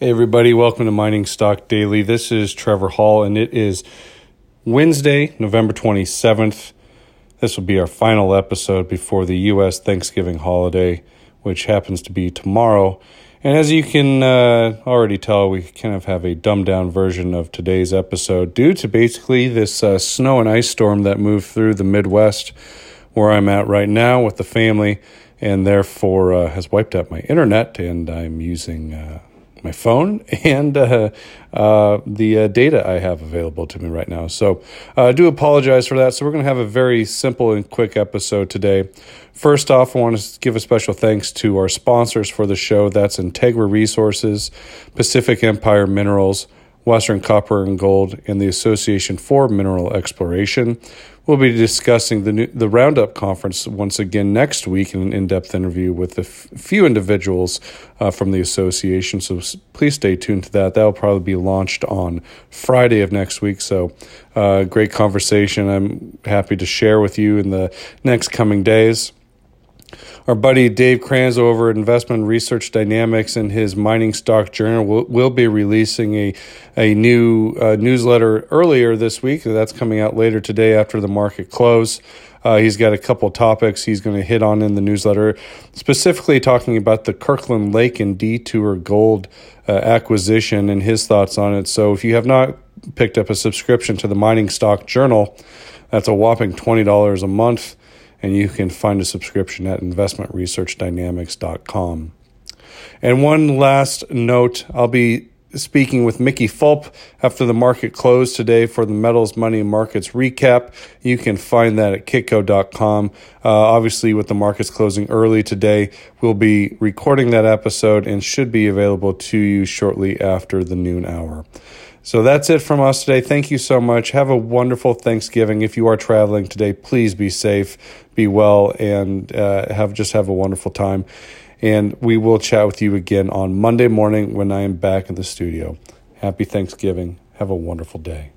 Hey, everybody, welcome to Mining Stock Daily. This is Trevor Hall, and it is Wednesday, November 27th. This will be our final episode before the U.S. Thanksgiving holiday, which happens to be tomorrow. And as you can uh, already tell, we kind of have a dumbed down version of today's episode due to basically this uh, snow and ice storm that moved through the Midwest, where I'm at right now with the family, and therefore uh, has wiped out my internet, and I'm using uh, my phone and uh, uh, the uh, data I have available to me right now. So uh, I do apologize for that. So we're going to have a very simple and quick episode today. First off, I want to give a special thanks to our sponsors for the show. That's Integra Resources, Pacific Empire Minerals, Western Copper and Gold, and the Association for Mineral Exploration. We'll be discussing the new, the Roundup conference once again next week in an in-depth interview with a f- few individuals uh, from the association. So please stay tuned to that. That will probably be launched on Friday of next week. So uh, great conversation. I'm happy to share with you in the next coming days. Our buddy Dave Kranz over at Investment Research Dynamics and his Mining Stock Journal will, will be releasing a, a new uh, newsletter earlier this week. That's coming out later today after the market close. Uh, he's got a couple topics he's going to hit on in the newsletter, specifically talking about the Kirkland Lake and Detour Gold uh, acquisition and his thoughts on it. So if you have not picked up a subscription to the Mining Stock Journal, that's a whopping $20 a month and you can find a subscription at investmentresearchdynamics.com. And one last note I'll be speaking with Mickey Fulp after the market closed today for the Metals Money Markets recap. You can find that at kitco.com. Uh, obviously, with the markets closing early today, we'll be recording that episode and should be available to you shortly after the noon hour. So that's it from us today. Thank you so much. Have a wonderful Thanksgiving. If you are traveling today, please be safe, be well, and uh, have just have a wonderful time. And we will chat with you again on Monday morning when I am back in the studio. Happy Thanksgiving. Have a wonderful day.